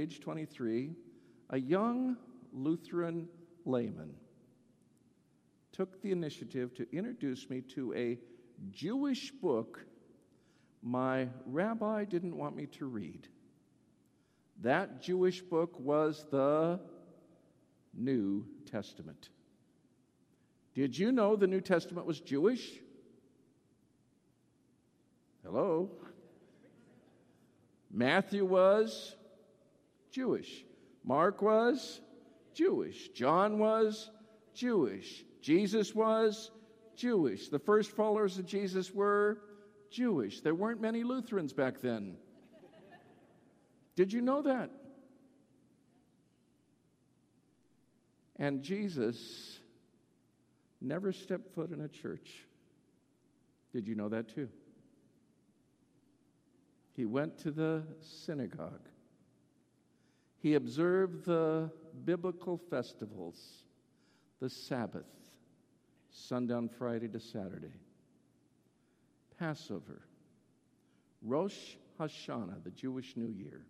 age 23, a young Lutheran layman took the initiative to introduce me to a Jewish book my rabbi didn't want me to read. That Jewish book was the New Testament. Did you know the New Testament was Jewish? Hello? Matthew was Jewish. Mark was Jewish. John was Jewish. Jesus was Jewish. The first followers of Jesus were Jewish. There weren't many Lutherans back then. Did you know that? And Jesus never stepped foot in a church. Did you know that too? He went to the synagogue. He observed the biblical festivals, the Sabbath, sundown Friday to Saturday, Passover, Rosh Hashanah, the Jewish New Year,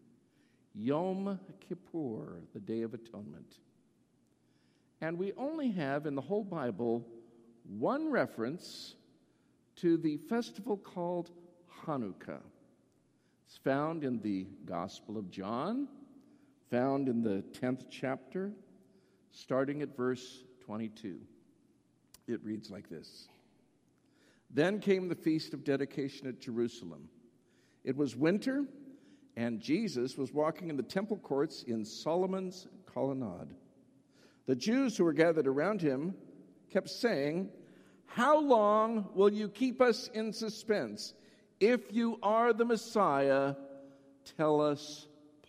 Yom Kippur, the Day of Atonement. And we only have in the whole Bible one reference to the festival called Hanukkah. It's found in the Gospel of John, found in the 10th chapter, starting at verse 22. It reads like this Then came the feast of dedication at Jerusalem. It was winter, and Jesus was walking in the temple courts in Solomon's colonnade. The Jews who were gathered around him kept saying, How long will you keep us in suspense? If you are the Messiah, tell us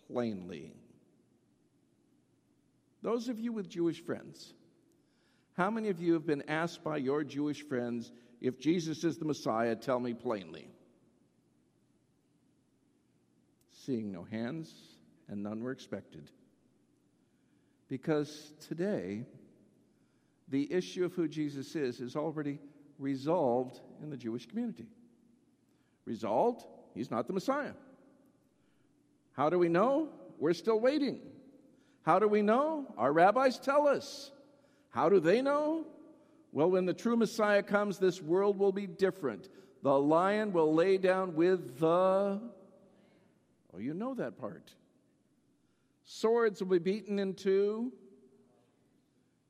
plainly. Those of you with Jewish friends, how many of you have been asked by your Jewish friends, if Jesus is the Messiah, tell me plainly? Seeing no hands, and none were expected. Because today, the issue of who Jesus is is already resolved in the Jewish community. Resolved, he's not the Messiah. How do we know? We're still waiting. How do we know? Our rabbis tell us. How do they know? Well, when the true Messiah comes, this world will be different. The lion will lay down with the. Oh, you know that part. Swords will be beaten into.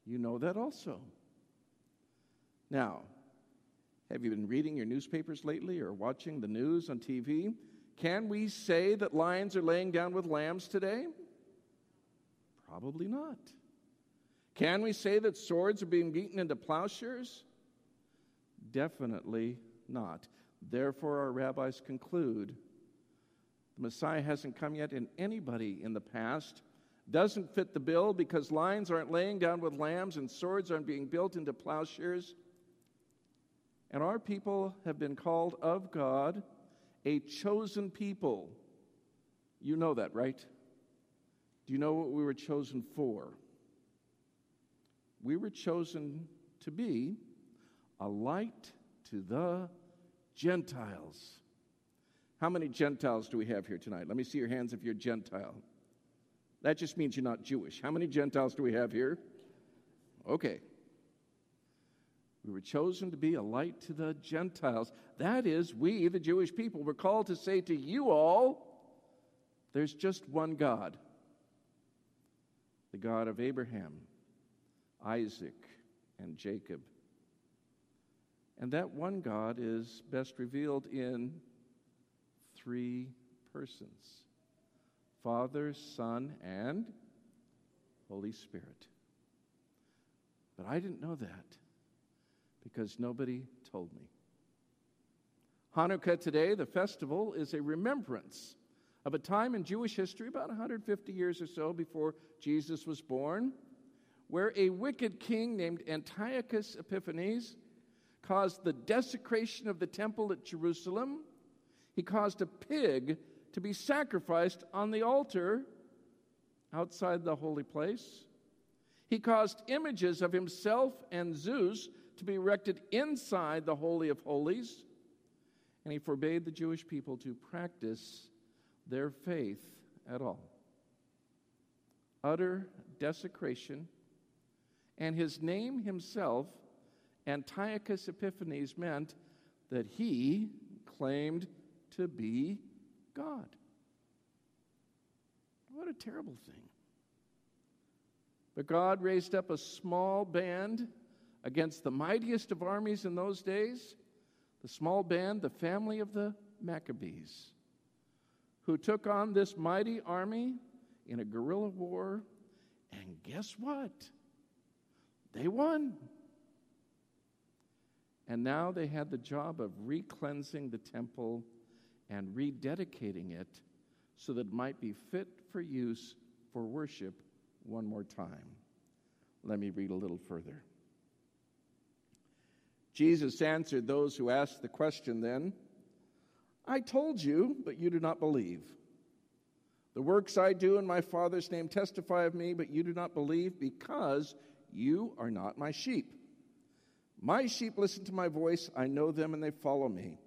You know that also. Now, have you been reading your newspapers lately or watching the news on TV? Can we say that lions are laying down with lambs today? Probably not. Can we say that swords are being beaten into plowshares? Definitely not. Therefore, our rabbis conclude the Messiah hasn't come yet, and anybody in the past doesn't fit the bill because lions aren't laying down with lambs and swords aren't being built into plowshares. And our people have been called of God a chosen people. You know that, right? Do you know what we were chosen for? We were chosen to be a light to the Gentiles. How many Gentiles do we have here tonight? Let me see your hands if you're Gentile. That just means you're not Jewish. How many Gentiles do we have here? Okay. We were chosen to be a light to the Gentiles. That is, we, the Jewish people, were called to say to you all, there's just one God the God of Abraham, Isaac, and Jacob. And that one God is best revealed in three persons Father, Son, and Holy Spirit. But I didn't know that because nobody told me. Hanukkah today, the festival, is a remembrance of a time in Jewish history, about 150 years or so before Jesus was born, where a wicked king named Antiochus Epiphanes caused the desecration of the temple at Jerusalem. He caused a pig to be sacrificed on the altar outside the holy place. He caused images of himself and Zeus to be erected inside the Holy of Holies, and he forbade the Jewish people to practice their faith at all. utter desecration, and his name himself, Antiochus Epiphanes, meant that he claimed to be God. What a terrible thing. But God raised up a small band against the mightiest of armies in those days, the small band, the family of the Maccabees, who took on this mighty army in a guerrilla war. And guess what? They won. And now they had the job of recleansing the temple and rededicating it so that it might be fit for use for worship one more time. Let me read a little further. Jesus answered those who asked the question then I told you, but you do not believe. The works I do in my Father's name testify of me, but you do not believe because you are not my sheep. My sheep listen to my voice, I know them, and they follow me.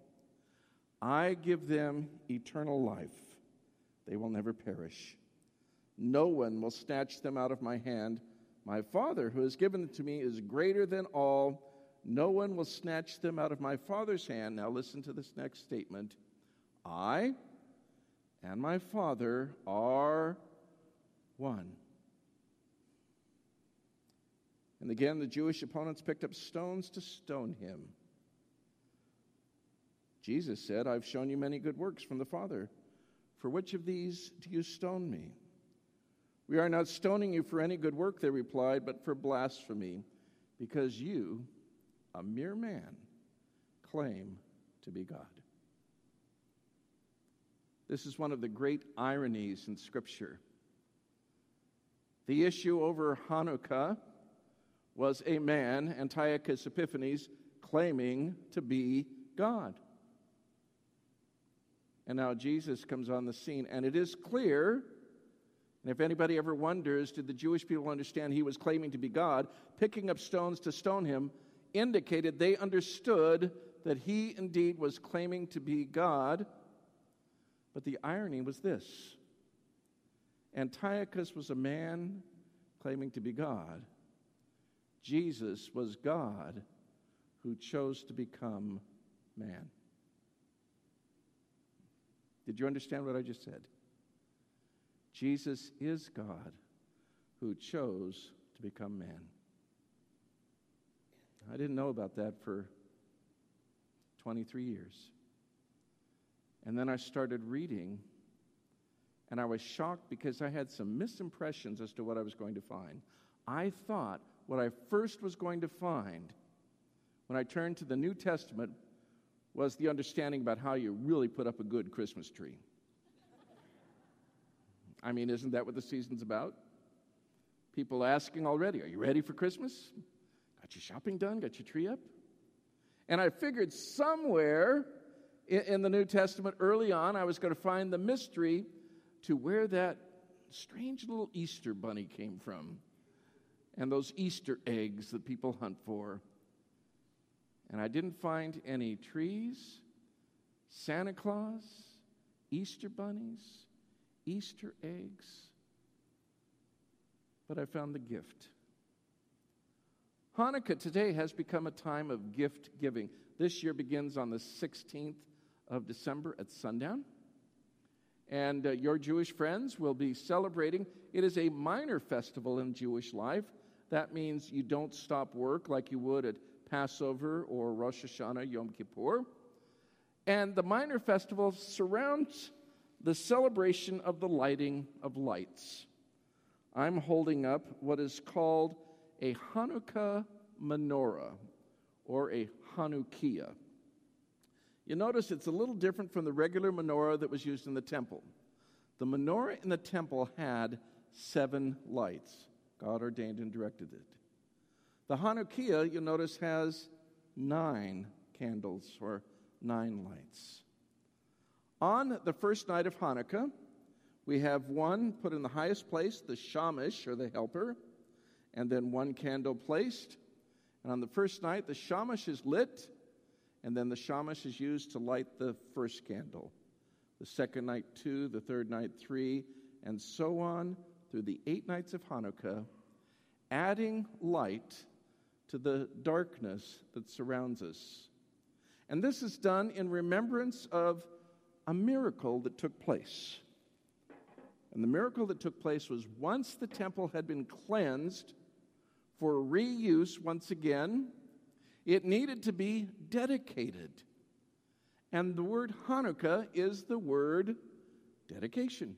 I give them eternal life. They will never perish. No one will snatch them out of my hand. My Father, who has given them to me, is greater than all. No one will snatch them out of my Father's hand. Now, listen to this next statement I and my Father are one. And again, the Jewish opponents picked up stones to stone him. Jesus said, I've shown you many good works from the Father. For which of these do you stone me? We are not stoning you for any good work, they replied, but for blasphemy, because you, a mere man, claim to be God. This is one of the great ironies in Scripture. The issue over Hanukkah was a man, Antiochus Epiphanes, claiming to be God. And now Jesus comes on the scene, and it is clear. And if anybody ever wonders, did the Jewish people understand he was claiming to be God? Picking up stones to stone him indicated they understood that he indeed was claiming to be God. But the irony was this Antiochus was a man claiming to be God, Jesus was God who chose to become man. Did you understand what I just said? Jesus is God who chose to become man. I didn't know about that for 23 years. And then I started reading, and I was shocked because I had some misimpressions as to what I was going to find. I thought what I first was going to find when I turned to the New Testament was the understanding about how you really put up a good Christmas tree. I mean, isn't that what the season's about? People asking already, Are you ready for Christmas? Got your shopping done? Got your tree up? And I figured somewhere in, the New Testament early on, I was going to find the mystery to where that strange little Easter bunny came from and those Easter eggs that people hunt for and I didn't find any trees, Santa Claus, Easter bunnies, Easter eggs, but I found the gift. Hanukkah today has become a time of gift giving. This year begins on the 16th of December at sundown. And uh, your Jewish friends will be celebrating. It is a minor festival in Jewish life. That means you don't stop work like you would at Passover or Rosh Hashanah, Yom Kippur. And the minor festival surrounds the celebration of the lighting of lights. I'm holding up what is called a Hanukkah menorah or a Hanukkiah. You notice it's a little different from the regular menorah that was used in the temple. The menorah in the temple had seven lights. God ordained and directed it. The Hanukkah, you'll notice, has nine candles or nine lights. On the first night of Hanukkah, we have one put in the highest place, the shamash or the helper, and then one candle placed. And on the first night, the shamash is lit, and then the shamash is used to light the first candle. The second night, two, the third night, three, and so on through the eight nights of Hanukkah, adding light to the darkness that surrounds us. And this is done in remembrance of a miracle that took place. And the miracle that took place was once the temple had been cleansed for reuse once again, it needed to be dedicated. And the word Hanukkah is the word dedication.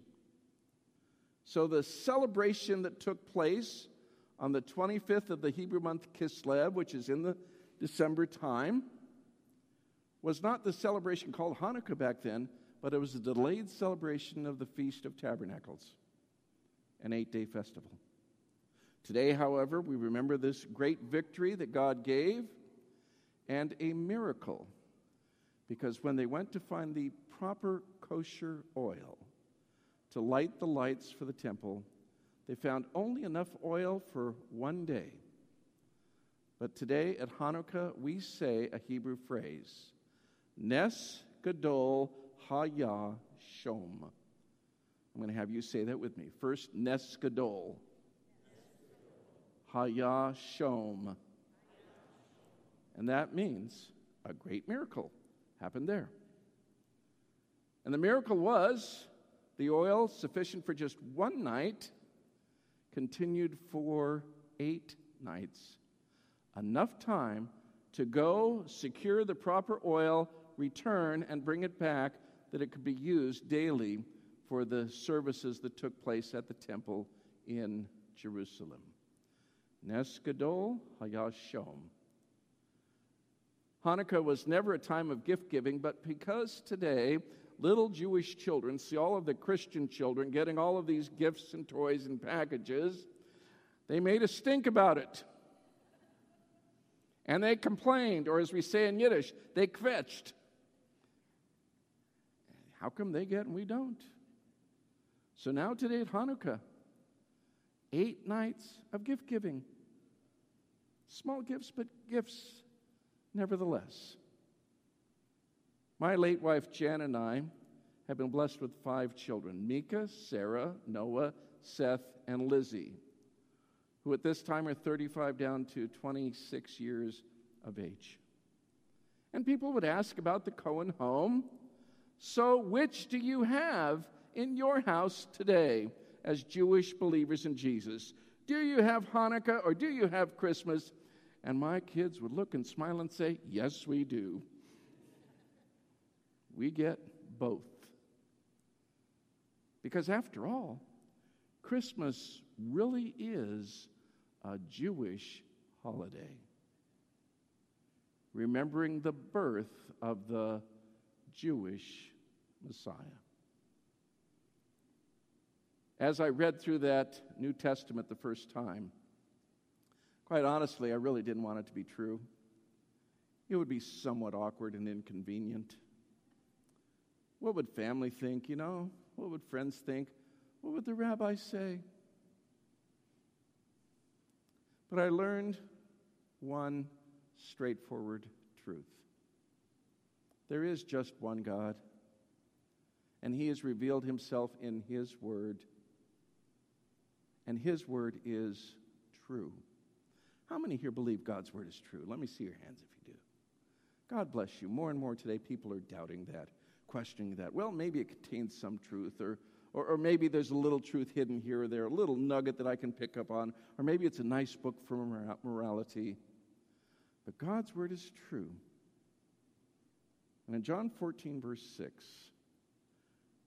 So the celebration that took place on the 25th of the Hebrew month Kislev, which is in the December time, was not the celebration called Hanukkah back then, but it was a delayed celebration of the Feast of Tabernacles, an eight day festival. Today, however, we remember this great victory that God gave and a miracle because when they went to find the proper kosher oil to light the lights for the temple, they found only enough oil for one day. But today at Hanukkah, we say a Hebrew phrase, Nes Gadol Haya Shom. I'm going to have you say that with me. First, Nes Gadol. Haya Shom. And that means a great miracle happened there. And the miracle was the oil, sufficient for just one night, continued for eight nights. Enough time to go, secure the proper oil, return, and bring it back that it could be used daily for the services that took place at the temple in Jerusalem. Nes Gadol Hayashom. Hanukkah was never a time of gift giving, but because today little Jewish children see all of the Christian children getting all of these gifts and toys and packages, they made a stink about it. And they complained, or as we say in Yiddish, they kvetched. How come they get and we don't? So now, today at Hanukkah, eight nights of gift giving. Small gifts, but gifts nevertheless. My late wife Jan and I have been blessed with five children Mika, Sarah, Noah, Seth, and Lizzie, who at this time are 35 down to 26 years of age. And people would ask about the Cohen home. So, which do you have in your house today as Jewish believers in Jesus? Do you have Hanukkah or do you have Christmas? And my kids would look and smile and say, Yes, we do. We get both. Because after all, Christmas really is a Jewish holiday, remembering the birth of the Jewish Messiah. As I read through that New Testament the first time, quite honestly, I really didn't want it to be true. It would be somewhat awkward and inconvenient. What would family think, you know? What would friends think? What would the rabbi say? But I learned one straightforward truth there is just one God, and He has revealed Himself in His Word, and His Word is true. How many here believe God's Word is true? Let me see your hands if you do. God bless you. More and more today, people are doubting that questioning that. Well, maybe it contains some truth, or, or, or, maybe there's a little truth hidden here or there, a little nugget that I can pick up on, or maybe it's a nice book for morality. But God's word is true. And in John 14, verse 6,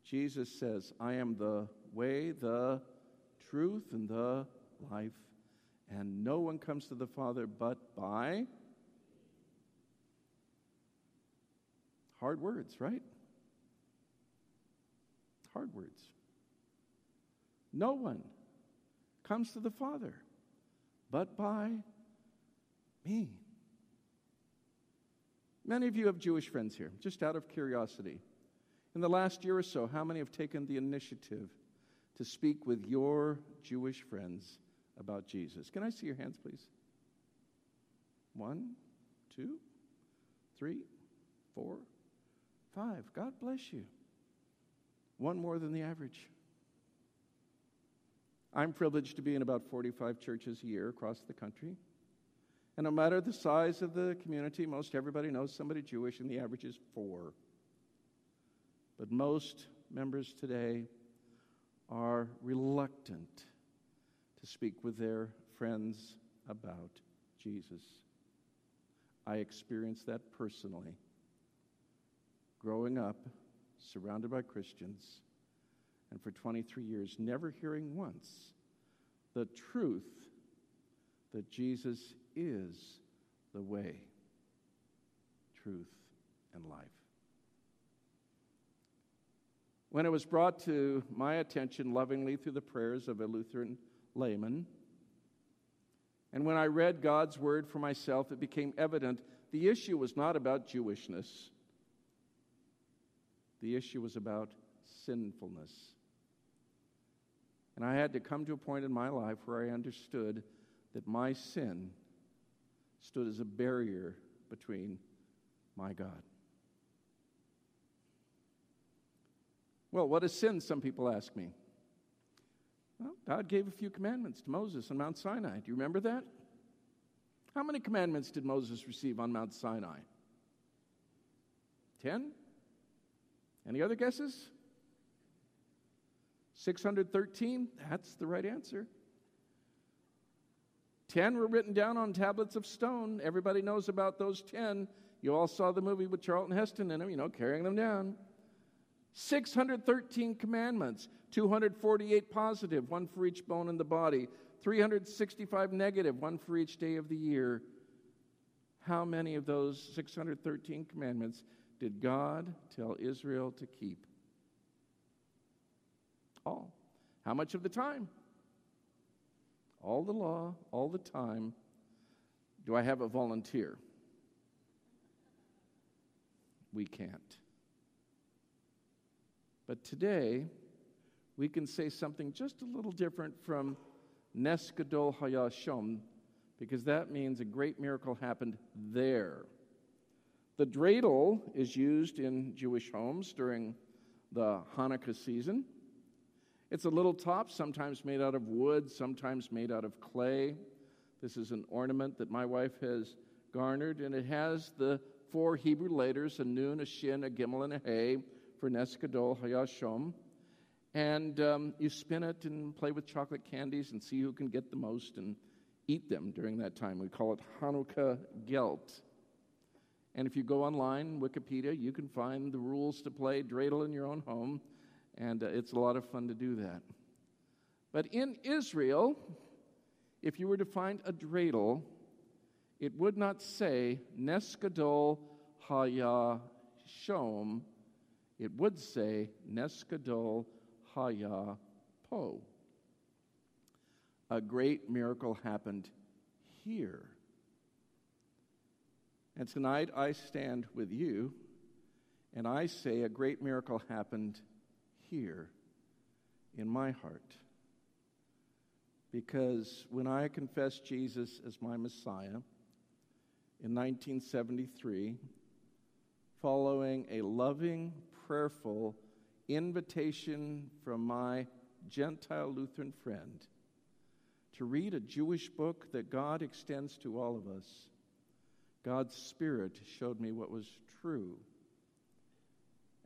Jesus says, I am the way, the truth, and the life, and no one comes to the Father but by. Hard words, right? hard words. No one comes to the Father but by me. Many of you have Jewish friends here, just out of curiosity. In the last year or so, how many have taken the initiative to speak with your Jewish friends about Jesus? Can I see your hands, please? One, two, three, four, five. God bless you one more than the average. I'm privileged to be in about 45 churches a year across the country. And no matter the size of the community, most everybody knows somebody Jewish, and the average is four. But most members today are reluctant to speak with their friends about Jesus. I experienced that personally. Growing up, surrounded by Christians, and for 23 years, never hearing once the truth that Jesus is the way, truth, and life. When it was brought to my attention lovingly through the prayers of a Lutheran layman, and when I read God's word for myself, it became evident the issue was not about Jewishness. The issue was about sinfulness. And I had to come to a point in my life where I understood that my sin stood as a barrier between my God. Well, what is sin? Some people ask me. Well, God gave a few commandments to Moses on Mount Sinai. Do you remember that? How many commandments did Moses receive on Mount Sinai? Ten? Any other guesses? 613? That's the right answer. Ten were written down on tablets of stone. Everybody knows about those ten. You all saw the movie with Charlton Heston in them, you know, carrying them down. 613 commandments, 248 positive, one for each bone in the body, 365 negative, one for each day of the year. How many of those 613 commandments did God tell Israel to keep? All. How much of the time? All the law, all the time. Do I have a volunteer? We can't. But today, we can say something just a little different from Nes Gadol Hayashom, because that means a great miracle happened there. The dreidel is used in Jewish homes during the Hanukkah season. It's a little top, sometimes made out of wood, sometimes made out of clay. This is an ornament that my wife has garnered, and it has the four Hebrew letters a nun, a shin, a gimel, and a hay for Nes Gadol Hayashom. And um, you spin it and play with chocolate candies and see who can get the most and eat them during that time. We call it Hanukkah Gelt. And if you go online, Wikipedia, you can find the rules to play dreidel in your own home, and uh, it's a lot of fun to do that. But in Israel, if you were to find a dreidel, it would not say Nes Gadol Haya Shom it would say Neskadol Haya Po. A great miracle happened here. And tonight I stand with you and I say a great miracle happened here in my heart. Because when I confessed Jesus as my Messiah in 1973, following a loving prayerful invitation from my Gentile Lutheran friend to read a Jewish book that God extends to all of us. God's Spirit showed me what was true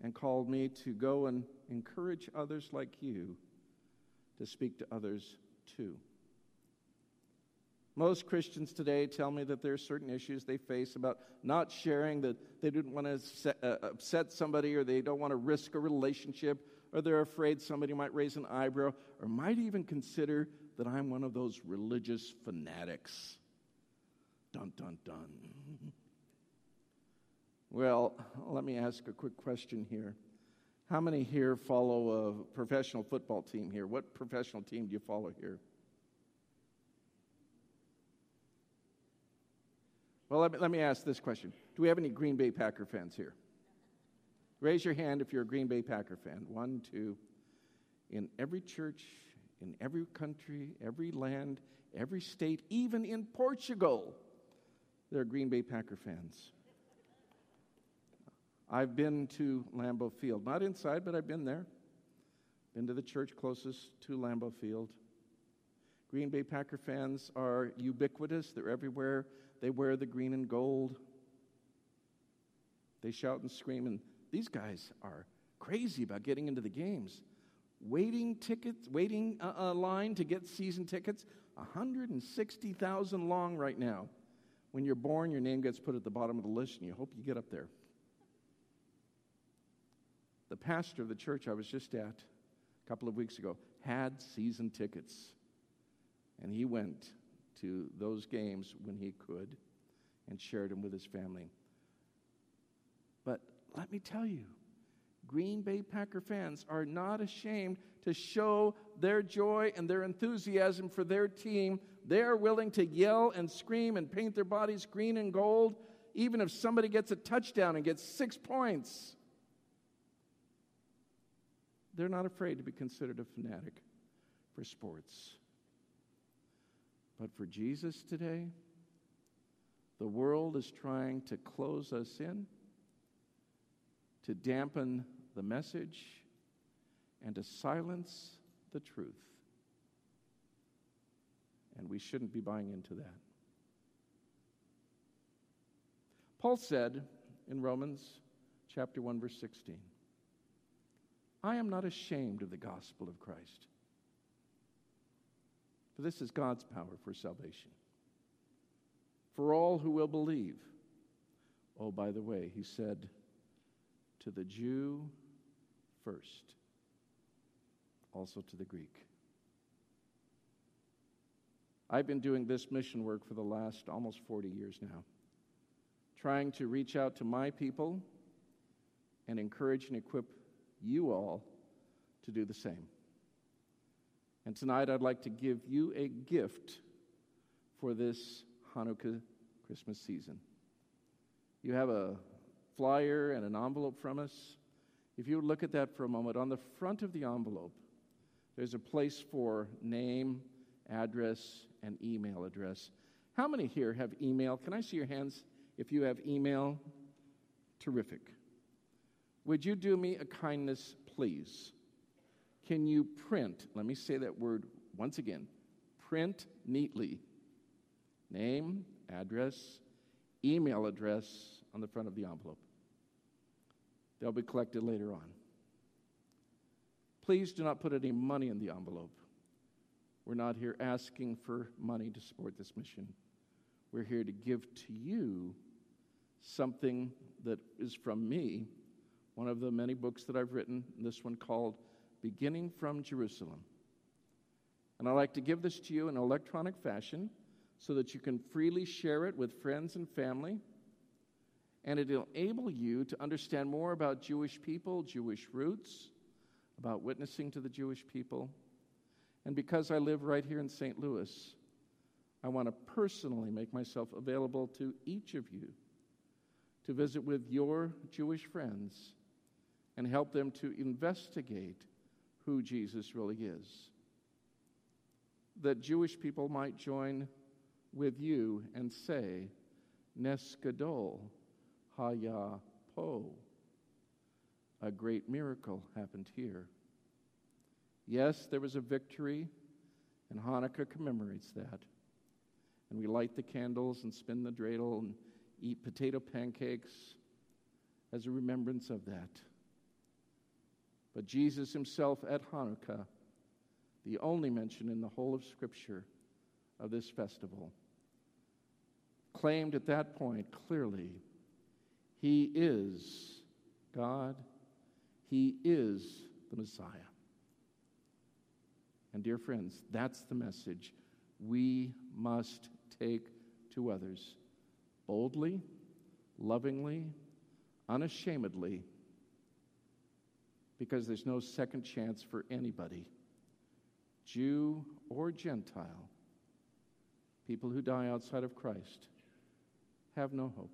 and called me to go and encourage others like you to speak to others too. Most Christians today tell me that there are certain issues they face about not sharing, that they didn't want to uh, upset somebody, or they don't want to risk a relationship, or they're afraid somebody might raise an eyebrow, or might even consider that I'm one of those religious fanatics. Dun, dun, dun. Well, let me ask a quick question here. How many here follow a professional football team here? What professional team do you follow here? Well, let me, let me ask this question Do we have any Green Bay Packer fans here? Raise your hand if you're a Green Bay Packer fan. One, two. In every church, in every country, every land, every state, even in Portugal, there are Green Bay Packer fans. I've been to Lambeau Field, not inside, but I've been there. Been to the church closest to Lambeau Field. Green Bay Packer fans are ubiquitous, they're everywhere. They wear the green and gold. They shout and scream, and these guys are crazy about getting into the games. Waiting tickets, waiting a, uh, uh, line to get season tickets, 160,000 long right now. When you're born, your name gets put at the bottom of the list, and you hope you get up there. The pastor of the church I was just at a couple of weeks ago had season tickets, and he went to those games when he could and shared them with his family. But let me tell you, Green Bay Packer fans are not ashamed to show their joy and their enthusiasm for their team. They are willing to yell and scream and paint their bodies green and gold, even if somebody gets a touchdown and gets six points. They're not afraid to be considered a fanatic for sports. But for Jesus today, the world is trying to close us in, to dampen the message, and to silence the truth. And we shouldn't be buying into that. Paul said in Romans chapter 1 verse 16, I am not ashamed of the gospel of Christ. For this is God's power for salvation. For all who will believe. Oh, by the way, he said, to the Jew first, also to the Greek. I've been doing this mission work for the last almost 40 years now, trying to reach out to my people and encourage and equip you all to do the same. And tonight I'd like to give you a gift for this Hanukkah Christmas season. You have a flyer and an envelope from us. If you look at that for a moment, on the front of the envelope, there's a place for name, address, and email address. How many here have email? Can I see your hands if you have email? Terrific. Would you do me a kindness, please? Can you print? Let me say that word once again print neatly name, address, email address on the front of the envelope. They'll be collected later on. Please do not put any money in the envelope. We're not here asking for money to support this mission. We're here to give to you something that is from me, one of the many books that I've written, this one called beginning from Jerusalem. And I'd like to give this to you in electronic fashion so that you can freely share it with friends and family. And it'll enable you to understand more about Jewish people, Jewish roots, about witnessing to the Jewish people. And because I live right here in St. Louis, I want to personally make myself available to each of you to visit with your Jewish friends and help them to investigate who Jesus really is. That Jewish people might join with you and say, Nes Gadol Haya Po. A great miracle happened here. Yes, there was a victory, and Hanukkah commemorates that. And we light the candles and spin the dreidel and eat potato pancakes as a remembrance of that. But Jesus himself at Hanukkah, the only mention in the whole of Scripture of this festival, claimed at that point clearly He is God, He is the Messiah. And, dear friends, that's the message we must take to others boldly, lovingly, unashamedly because there's no second chance for anybody, Jew or Gentile. People who die outside of Christ have no hope.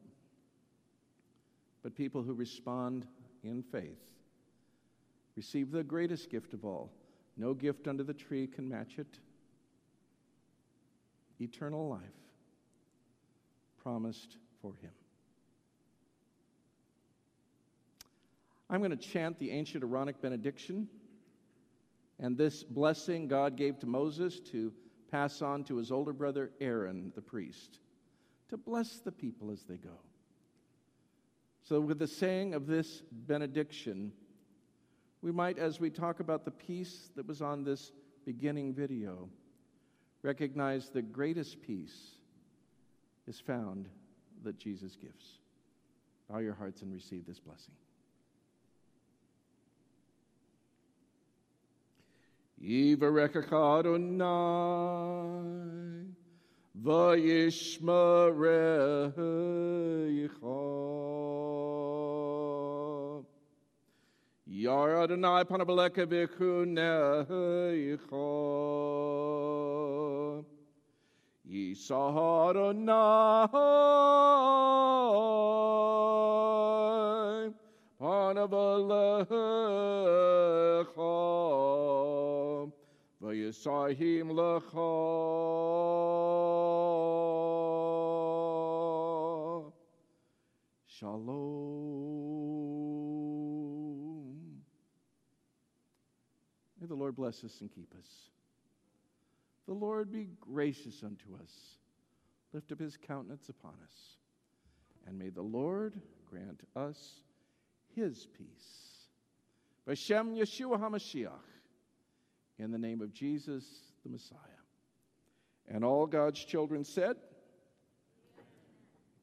But people who respond in faith receive the greatest gift of all. No gift under the tree can match it. Eternal life promised for him. I'm going to chant the ancient Aaronic benediction. And this blessing God gave to Moses to pass on to his older brother Aaron, the priest, to bless the people as they go. So, with the saying of this benediction, we might, as we talk about the peace that was on this beginning video, recognize the greatest peace is found that Jesus gives. Bow your hearts and receive this blessing. Yivarekach Adonai, v'yishmarecha. Yar Adonai panabeleka v'chunecha. Yisah Adonai panabelecha. V'yisahim lecha. Shalom. May the Lord bless us and keep us. The Lord be gracious unto us, lift up his countenance upon us, and may the Lord grant us his peace. B'Shem Yeshua HaMashiach, in the name of Jesus the Messiah. And all God's children said,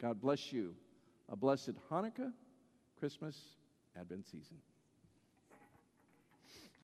God bless you. A blessed Hanukkah, Christmas, Advent season.